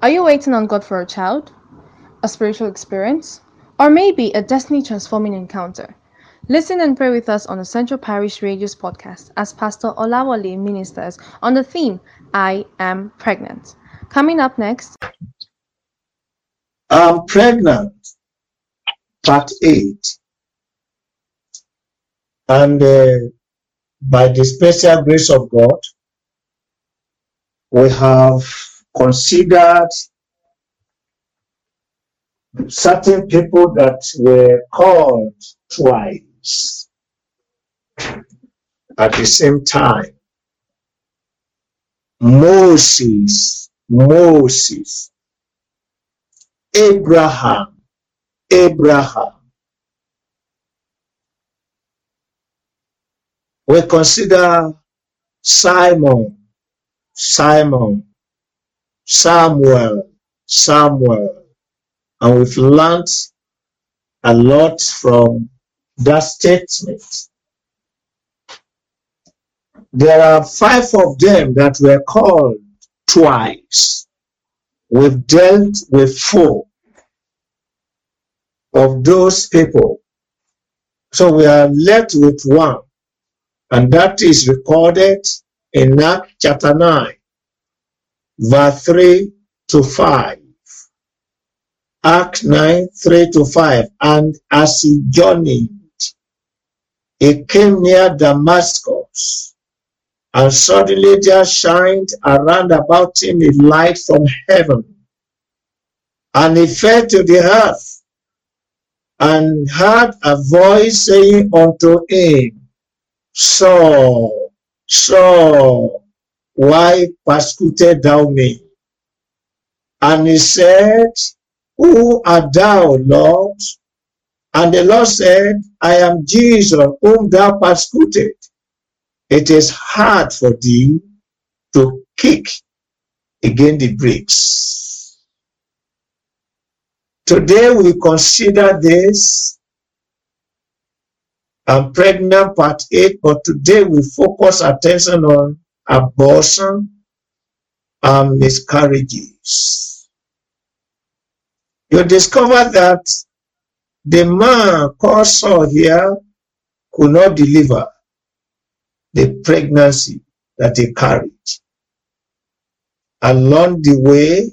Are you waiting on God for a child, a spiritual experience, or maybe a destiny transforming encounter? Listen and pray with us on the Central Parish Radio's podcast as Pastor Olawale ministers on the theme I am pregnant. Coming up next. I'm pregnant, part 8. And uh, by the special grace of God, we have considered certain people that were called twice at the same time. Moses, Moses, Abraham, Abraham. We consider Simon, Simon, Samuel, Samuel, and we've learned a lot from that statement. There are five of them that were called twice. We've dealt with four of those people. So we are left with one, and that is recorded in Acts chapter 9, verse 3 to 5. Act 9, 3 to 5. And as he journeyed, he came near Damascus, and suddenly there shined around about him a light from heaven. And he fell to the earth, and heard a voice saying unto him, Saul, Saul, why persecutest thou me? And he said, Who art thou, Lord? And the Lord said, I am Jesus, whom thou persecuted. It is hard for thee to kick against the bricks. Today we consider this I'm pregnant part 8, but today we focus attention on abortion and miscarriages. You discover that the man called Saul here could not deliver the pregnancy that he carried. Along the way,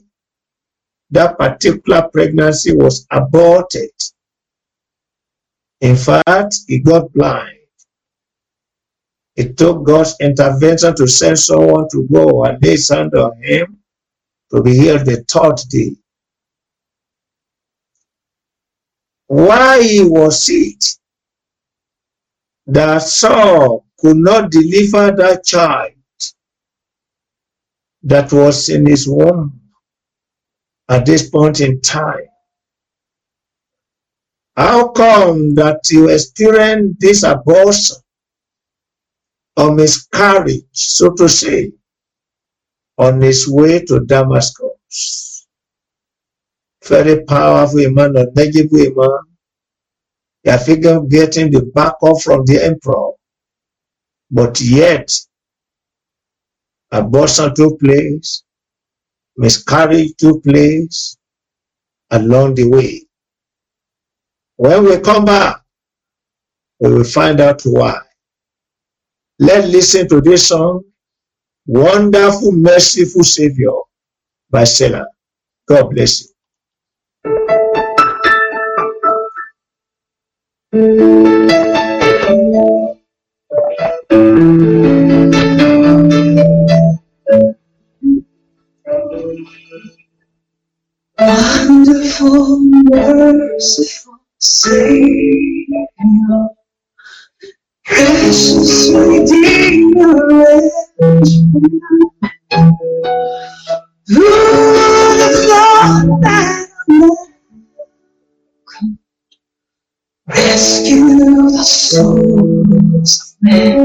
that particular pregnancy was aborted. In fact, he got blind. It took God's intervention to send someone to go and lay hand on him to be healed the third day. Why was it that Saul could not deliver that child that was in his womb at this point in time? How come that you experienced this abortion or miscarriage, so to say, on his way to Damascus? Very powerful man, a knowledgeable man. I figure getting the backup from the emperor. But yet, abortion took place, miscarriage took place along the way. When we come back, we will find out why. Let's listen to this song, Wonderful, Merciful Savior by Selah. God bless you. Wonderful, merciful Savior, precious Redeemer, who would rescue the souls of men?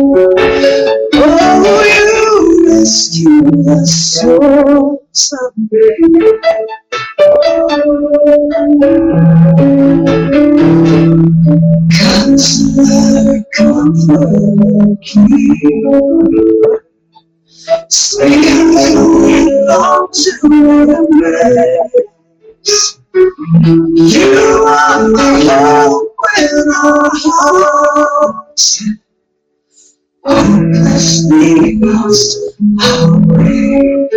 Oh, you rescue the souls of men. Counselor, comfort, keeper, Spirit, we long to embrace. You are the hope in our hearts. Hopelessly lost our way.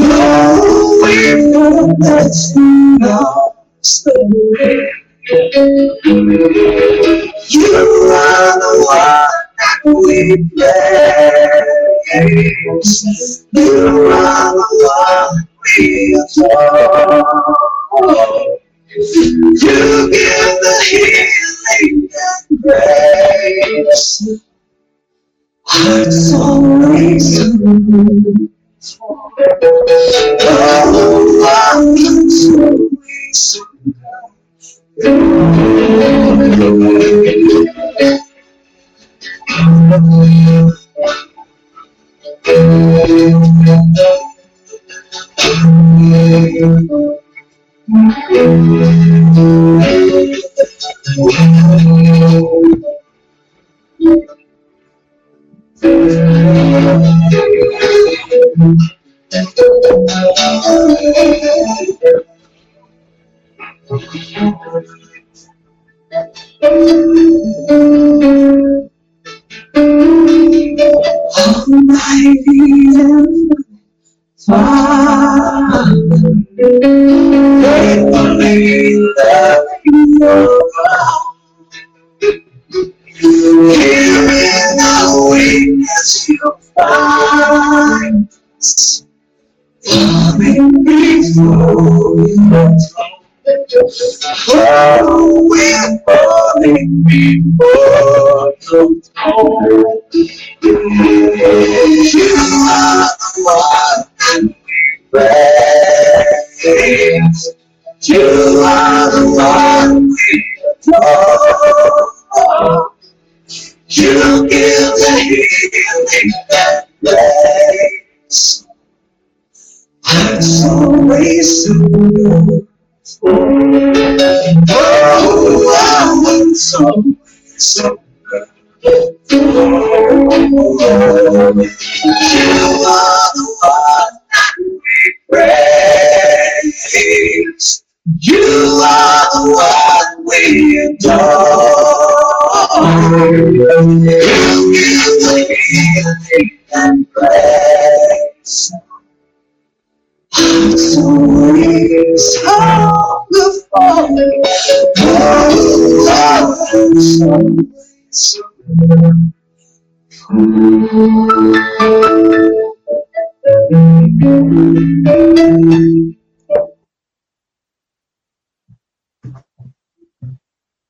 Oh, we know that you lost the. You are the one that we praise. You are the one we adore. You give the healing and grace. Hearts always Oh, hearts always Almighty coming before throne. Oh, we're falling before the. You are the one that we praise. You are the one we adore. You give the healing grace. Hearts always so Oh, I want so, so You are the one that we praise. You are the one we adore. You. Oh, hearts always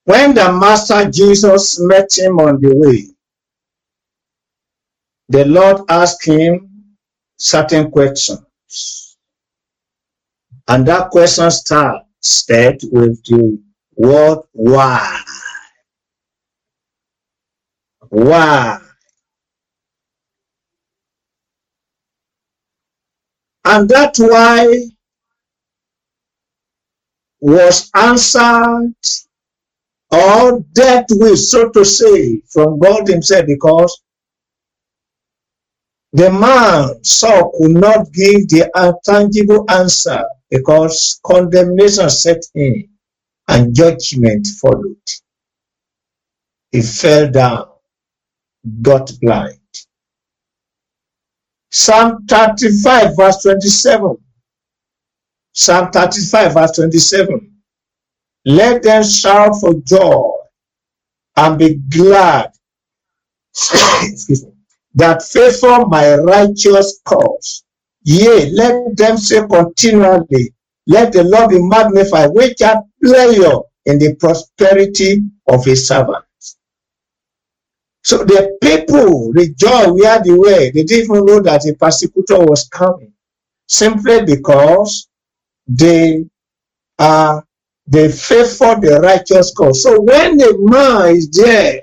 When the Master Jesus met him on the way, the Lord asked him certain questions. And that question started with the word why. Why? And that why was answered or dealt with, so to say, from God Himself, because the man Saul could not give the tangible answer because condemnation set in and judgment followed. He fell down, got blind. Psalm 35, verse 27. Psalm 35, verse 27. Let them shout for joy and be glad excuse me, that favor my righteous cause. Yea, let them say continually, let the Lord be magnified, which hath pleasure in the prosperity of his servants. So the people rejoiced where they were. They didn't even know that a persecutor was coming. Simply because they are they favor the righteous cause. So when a man is there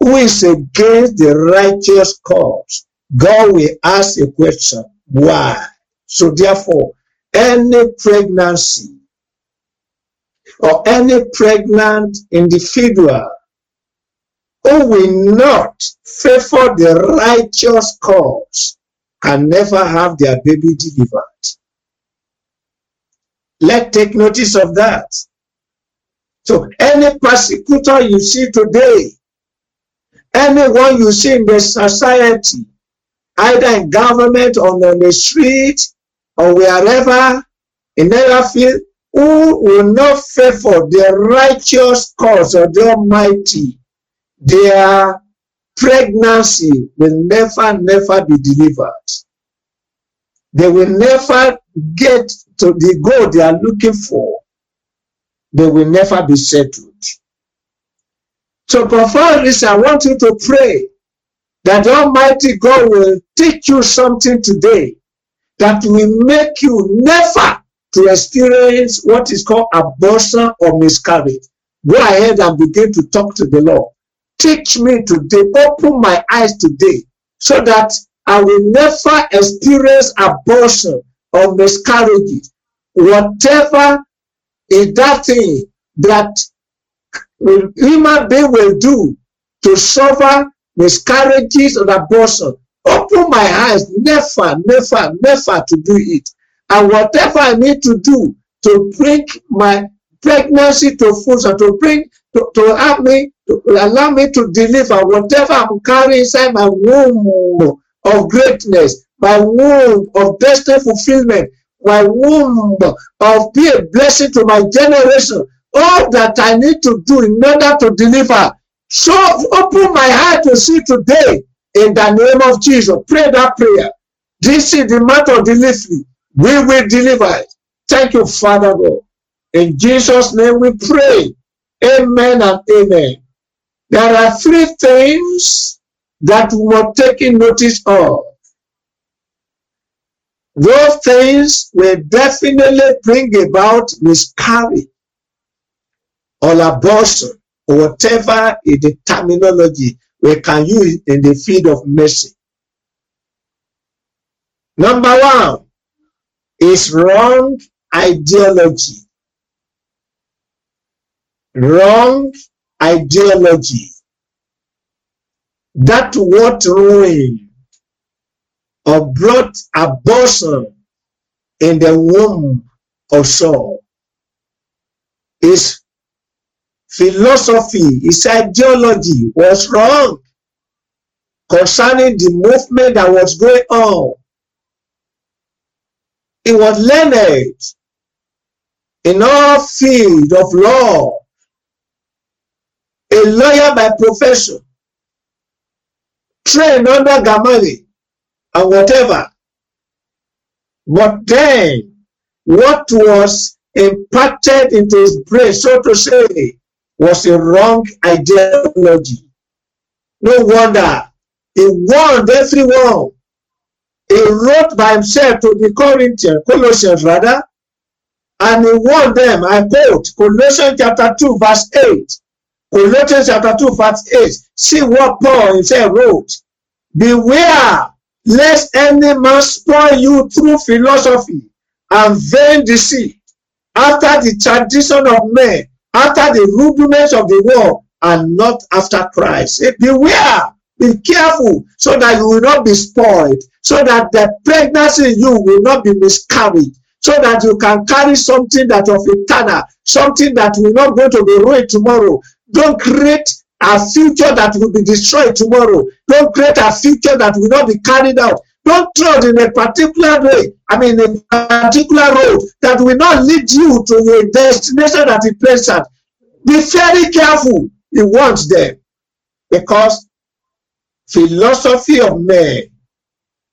who is against the righteous cause, God will ask a question, why? So therefore, any pregnancy or any pregnant individual who will not favor the righteous cause can never have their baby delivered. Let take notice of that. So any persecutor you see today, anyone you see in the society, either in government or on the street or wherever, in other field, who will not favor the righteous cause of the Almighty, their pregnancy will never, never be delivered. They will never get to the goal they are looking for. They will never be settled. So, this I want you to pray that Almighty God will teach you something today that will make you never to experience what is called abortion or miscarriage. Go ahead and begin to talk to the Lord. Teach me today, open my eyes today, so that I will never experience abortion or miscarriages. Whatever is that thing that human being will do to suffer miscarriages or abortion. Open my eyes, never, never, never to do it. And whatever I need to do to bring my pregnancy to full, to bring to, to help me, to allow me to deliver whatever I'm carrying inside my womb of greatness, my womb of destiny fulfillment, my womb of be a blessing to my generation. All that I need to do in order to deliver. So open my heart to see today in the name of Jesus. Pray that prayer. This is the matter of delivery. We will deliver it. Thank you, Father God. In Jesus' name we pray. Amen and amen. There are three things that we must taking notice of. Those things will definitely bring about miscarriage or abortion or whatever is the terminology we can use in the field of mercy. Number one is wrong ideology. Wrong ideology. That what ruined or brought abortion in the womb of Saul. His philosophy, his ideology was wrong concerning the movement that was going on. He was learned in all field of law, a lawyer by profession, trained under Gamaliel, and whatever. But then, what was impacted into his brain, so to say, was a wrong ideology. No wonder he warned everyone. He wrote by himself to the Corinthians, Colossians rather, and he warned them, I quote, Colossians chapter 2, verse 8. Colossians chapter 2, verse 8. See what Paul himself wrote. Beware lest any man spoil you through philosophy and vain deceit, after the tradition of men, after the rudiments of the world, and not after Christ. Eh, beware, be careful, so that you will not be spoiled, so that the pregnancy in you will not be miscarried, so that you can carry something that of eternal, something that will not go to be ruined tomorrow. Don't create a future that will be destroyed tomorrow. Don't create a future that will not be carried out. Don't trod in a particular way, I mean, a particular road that will not lead you to your destination that is pleasant. Be very careful. He wants them because philosophy of man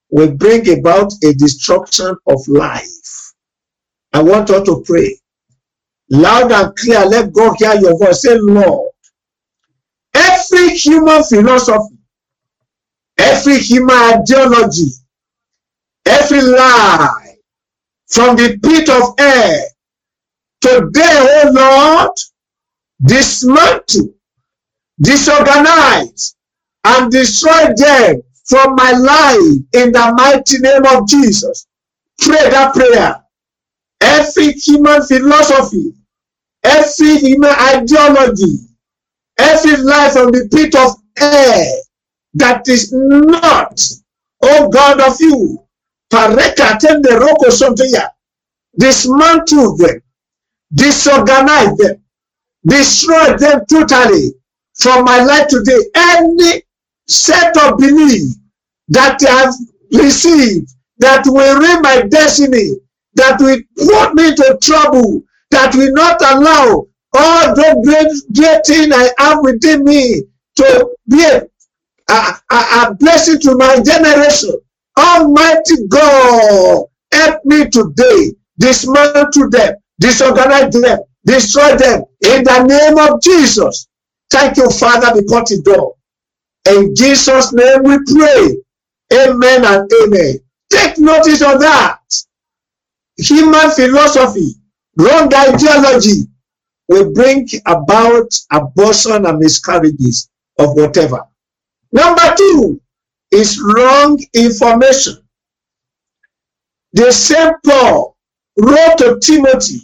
will bring about a destruction of life. I want you to pray loud and clear. Let God hear your voice. Say, Lord, every human philosophy, every human ideology, every lie from the pit of air, today, oh Lord, dismantle, disorganize, and destroy them from my life in the mighty name of Jesus. Pray that prayer. Every human philosophy, every human ideology, every life from the pit of air that is not O God of you, pareka tende roko sonteya, dismantle them, disorganize them, destroy them totally from my life today. Any set of belief that I have received that will ruin my destiny, that will put me into trouble, that will not allow all the great, great thing I have within me to be a, a, a blessing to my generation. Almighty God, help me today, dismantle them, disorganize them, destroy them in the name of Jesus. Thank you, Father, because it's done. In Jesus' name we pray. Amen and amen. Take notice of that. Human philosophy, wrong ideology will bring about abortion and miscarriages of whatever. Number two is wrong information. The same Paul wrote to Timothy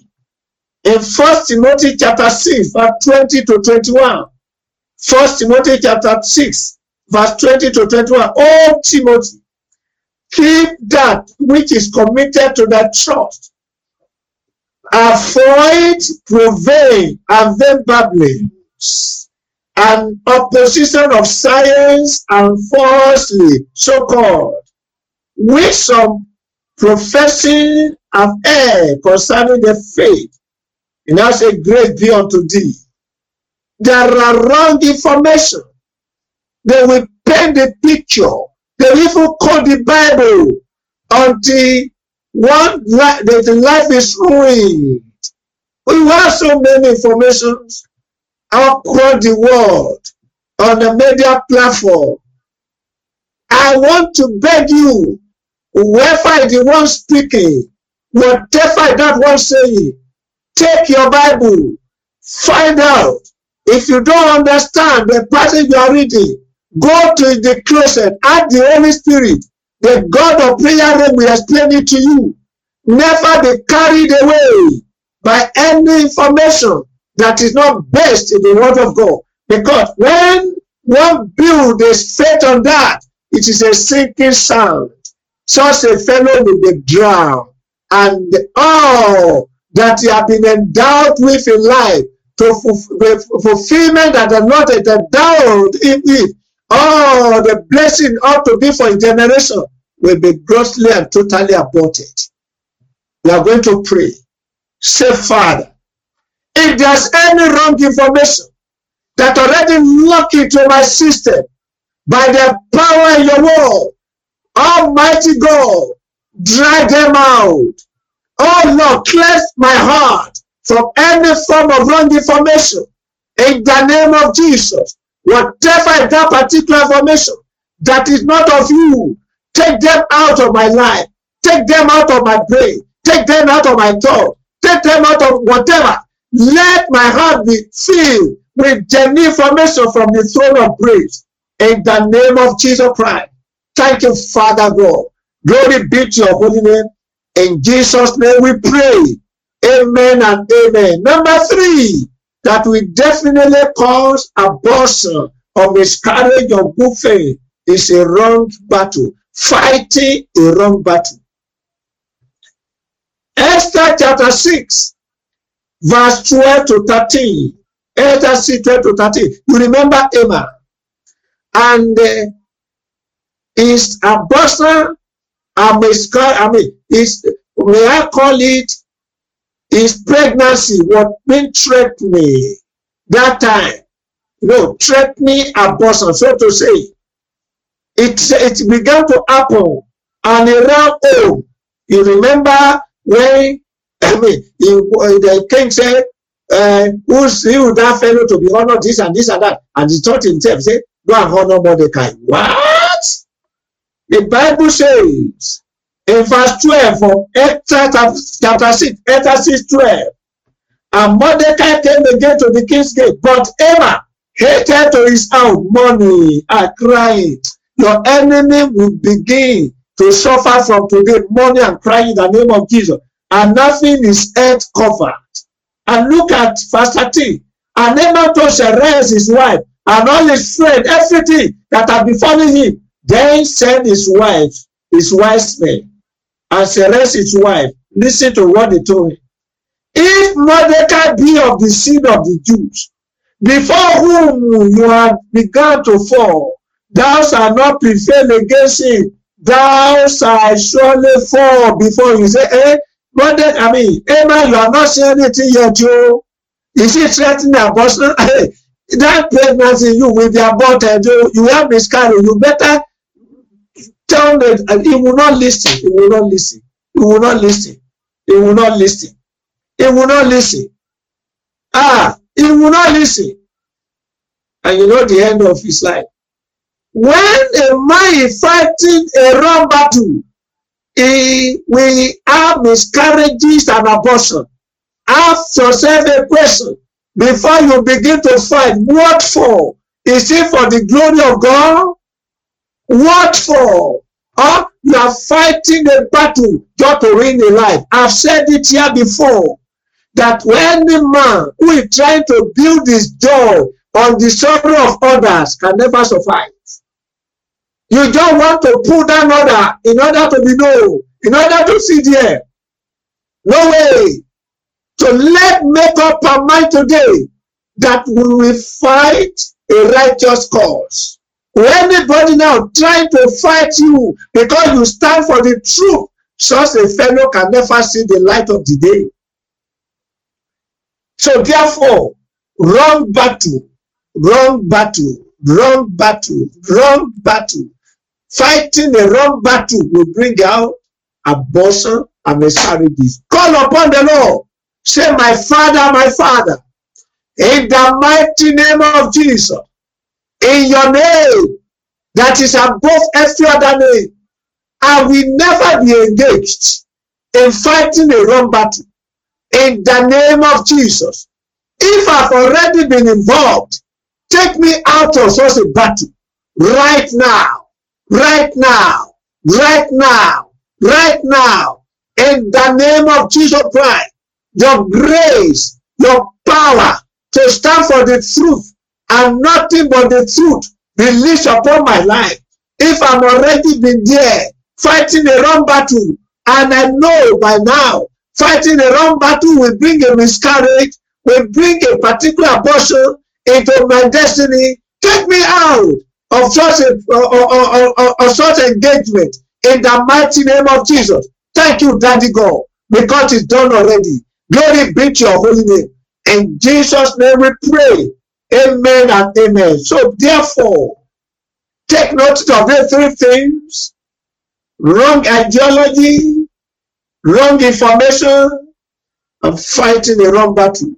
in First Timothy chapter 6, verse 20 to 21. First Timothy chapter 6, verse 20 to 21. Oh, Timothy, keep that which is committed to the trust. Avoid proving and then and opposition of science and falsely so-called, which some professing have erred concerning the faith. And now say, Great be unto thee. There are wrong information. They will paint the picture. They even call the Bible until one that the life is ruined. We have so many informations across the world on the media platform. I want to beg you, whoever is the one speaking, whatever that one saying, take your Bible, find out if you don't understand the passage you are reading, go to the closet, ask the Holy Spirit, the God of prayer room will explain it to you. Never be carried away by any information that is not based in the word of God. Because when one build his faith on that, it is a sinking sand. Such a fellow will be drowned. And all that you have been endowed with in life to fulfillment that are not endowed in it. All the blessing ought to be for a generation will be grossly and totally aborted. We are going to pray. Say, Father, if there's any wrong information that already locked into my system by the power in your word, Almighty God, drive them out. Oh Lord, cleanse my heart from any form of wrong information in the name of Jesus. Whatever that particular information that is not of you, take them out of my life, take them out of my brain, take them out of my thought, take them out of whatever. Let my heart be filled with genuine information from the throne of grace in the name of Jesus Christ. Thank you, Father God. Glory be to your holy name. In Jesus' name we pray. Amen and amen. Number three, that will definitely cause abortion or miscarriage of good faith is a wrong battle. Fighting a wrong battle. Esther chapter 6, verse 12 to 13. Esther 6, 12 to 13. You remember Emma. And uh, his abortion and miscarriage, I mean, is, may I call it his pregnancy what been me that time. You know, me abortion, so to say. It, it began to happen and around home. You remember when I mean he, the king said, uh, who's who that fellow to be honored this and this and that, and he thought himself, say, go and honor Mordecai. What? The Bible says in verse 12 of chapter 6, Esther 6 12. And Mordecai came again to the king's gate, but Emma hated to his house money and crying. Your enemy will begin to suffer from today, money and crying in the name of Jesus. And nothing is earth covered. And look at verse 13. And Emma told Shereas his wife and all his friends, everything that had befallen him, Then said his wife, his wise men, and arrest his wife. Listen to what they told him. If Mordecai be of the seed of the Jews, before whom you have begun to fall, thou shalt not prevail against him. Thou shalt surely fall before you say, eh, Mordecai, I mean, Amen, you are not saying anything yet, you. Is he threatening abortion? that pregnancy you will be aborted, you, you have miscarriage, you better tell them, and he will not listen, he will not listen, he will not listen, he will not listen, he will not listen. Ah, he will not listen. And you know the end of his life. When a man is fighting a wrong battle, will have miscarriages and abortion. Ask yourself a question before you begin to fight. What for? Is it for the glory of God? What for? Or you are fighting a battle just to win a life. I've said it here before that when the man who is trying to build his joy on the sorrow of others can never survive. You don't want to pull down order in order to be known, in order to sit there. No way. So let make up our mind today that we will fight a righteous cause. Anybody now trying to fight you because you stand for the truth, such a fellow can never see the light of the day. So therefore, wrong battle, wrong battle, wrong battle, wrong battle. Fighting a wrong battle will bring out abortion and miscarriages. Call upon the Lord. Say, My Father, my Father, in the mighty name of Jesus, in your name that is above every other name, I will never be engaged in fighting a wrong battle in the name of Jesus. If I've already been involved, take me out of such a battle right now, right now, right now, right now, in the name of Jesus Christ. Your grace, your power to stand for the truth and nothing but the truth released upon my life. If I'm already been there fighting a wrong battle, and I know by now Fighting a wrong battle will bring a miscarriage, will bring a particular abortion into my destiny. Take me out of such a or, or such engagement in the mighty name of Jesus. Thank you, Daddy God, because it's done already. Glory be to your holy name. In Jesus' name we pray. Amen and amen. So therefore, take note of the three things. Wrong ideology, wrong information and fighting a wrong battle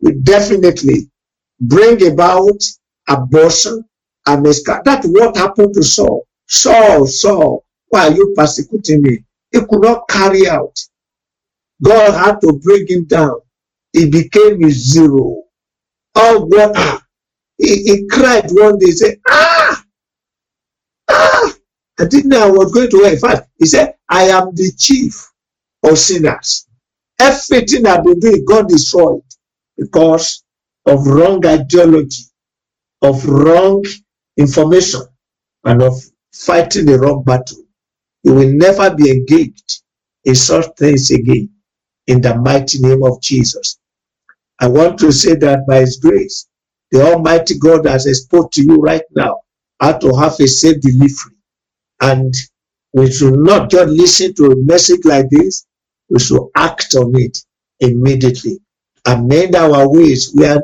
will definitely bring about abortion and miscarriage. That's what happened to Saul. Saul, Saul, why are you persecuting me? He could not carry out. God had to bring him down. He became a zero. Oh, what? He, he cried one day, he said, ah, ah. I didn't know I was going to hell. In fact, he said, I am the chief of sinners. Everything I've been doing, God destroyed because of wrong ideology, of wrong information, and of fighting the wrong battle. You will never be engaged in such things again in the mighty name of Jesus. I want to say that by His grace, the Almighty God has exposed to you right now how to have a safe delivery. And we should not just listen to a message like this we should act on it immediately. Amend our ways where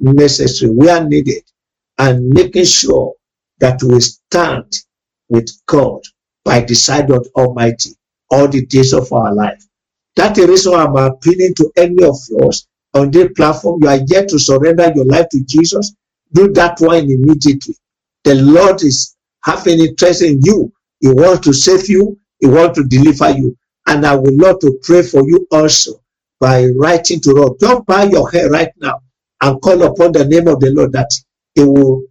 necessary, where needed, and making sure that we stand with God by the side of Almighty all the days of our life. That is the reason why I'm appealing to any of us on this platform. You are yet to surrender your life to Jesus. Do that one immediately. The Lord is having interest in you. He wants to save you. He wants to deliver you. And I would love to pray for you also by writing to Lord. Don't bow your head right now and call upon the name of the Lord that He will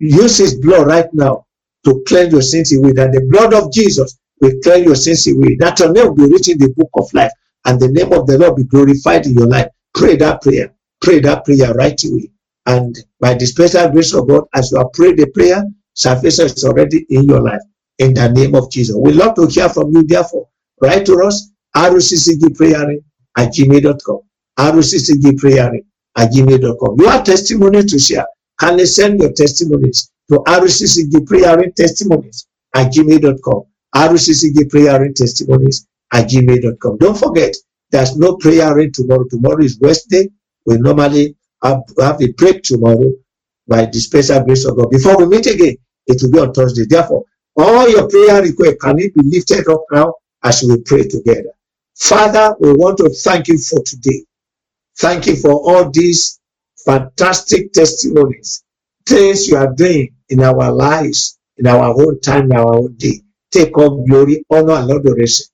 use His blood right now to cleanse your sins away. That the blood of Jesus will cleanse your sins away. That your name will be written in the book of life and the name of the Lord be glorified in your life. Pray that prayer. Pray that prayer right away. And by the special grace of God, as you have prayed the prayer, salvation is already in your life. in the name of Jesus. We love to hear from you, therefore. Write to us, rccgprayer at gmail.com. rccgprayer at gmail.com. You have testimony to share. Can you send your testimonies to rccgprayer testimonies at gmail.com. rccgprayer testimonies at gmail.com. Don't forget, there's no prayer in tomorrow. Tomorrow is Wednesday. We normally have, have a break tomorrow by the special grace of God. Before we meet again, it will be on Thursday. Therefore, all your prayer requests can it be lifted up now as we pray together. Father, we want to thank you for today. Thank you for all these fantastic testimonies, things you are doing in our lives, in our own time, in our own day. Take all glory, honor, and adoration.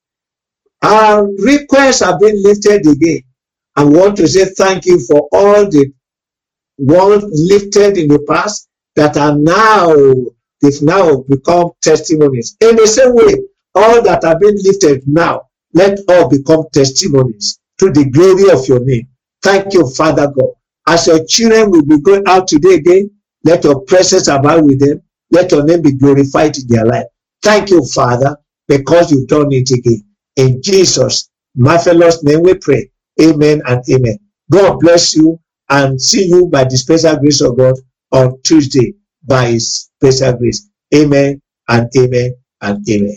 Our requests have been lifted again. I want to say thank you for all the ones lifted in the past that are now, they've now become testimonies. In the same way, all that have been lifted now, let all become testimonies to the glory of your name. Thank you, Father God. As your children will be going out today again, let your presence abide with them. Let your name be glorified in their life. Thank you, Father, because you've done it again. In Jesus' marvelous name we pray. Amen and amen. God bless you and see you by the special grace of God on Tuesday by his special grace. Amen and amen and amen.